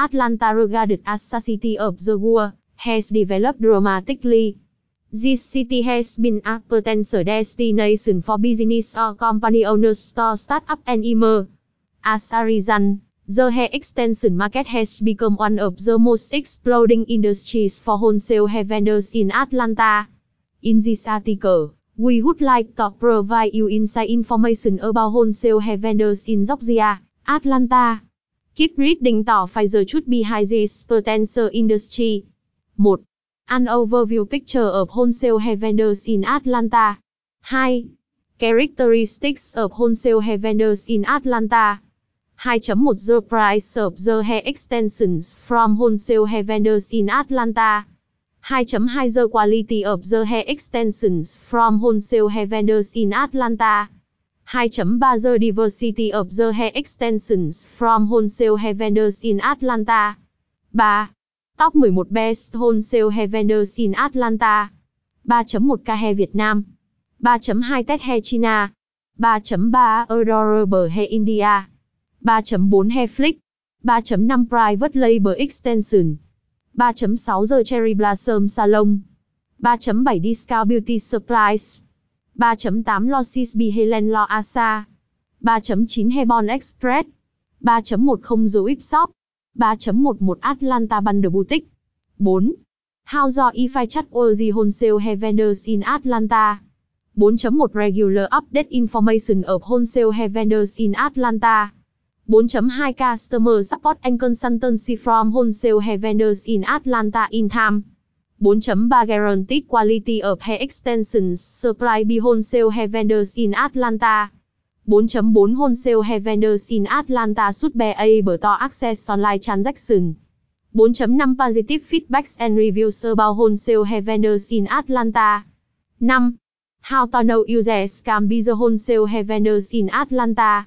Atlanta regarded as a city of the world, has developed dramatically. This city has been a potential destination for business or company owners to start up and emerge. As a result, the hair extension market has become one of the most exploding industries for wholesale hair vendors in Atlanta. In this article, we would like to provide you inside information about wholesale hair vendors in Georgia, Atlanta. Keep reading to find the truth behind this potential industry. 1. An overview picture of wholesale hair vendors in Atlanta. 2. Characteristics of wholesale hair vendors in Atlanta. 2.1 The price of the hair extensions from wholesale hair vendors in Atlanta. 2.2 The quality of the hair extensions from wholesale hair vendors in Atlanta. 2.3 The diversity of the hair extensions from wholesale hair vendors in Atlanta. 3. Top 11 Best Wholesale Hair Vendors in Atlanta. 3.1 K Hair Việt Nam. 3.2 Tech Hair China. 3.3 Adorable Hair India. 3.4 Hair Flick. 3.5 Private Label Extension. 3.6 The Cherry Blossom Salon. 3.7 Discount Beauty Supplies. 3.8 Losis Be Helen Lo Asa. 3.9 Hebon Express. 3.10 The Whip Shop. 3.11 Atlanta Bundle Boutique. 4. How do if I chat the wholesale hair vendors in Atlanta? 4.1 Regular update information of wholesale hair vendors in Atlanta. 4.2 Customer support and consultancy from wholesale hair vendors in Atlanta in time. 4.3 Guaranteed quality of hair extensions supply by wholesale hair vendors in Atlanta. 4.4 Wholesale hair vendors in Atlanta should be able to access online transaction. 4.5 Positive feedbacks and reviews about wholesale hair vendors in Atlanta. 5. How to know users can be the wholesale hair vendors in Atlanta.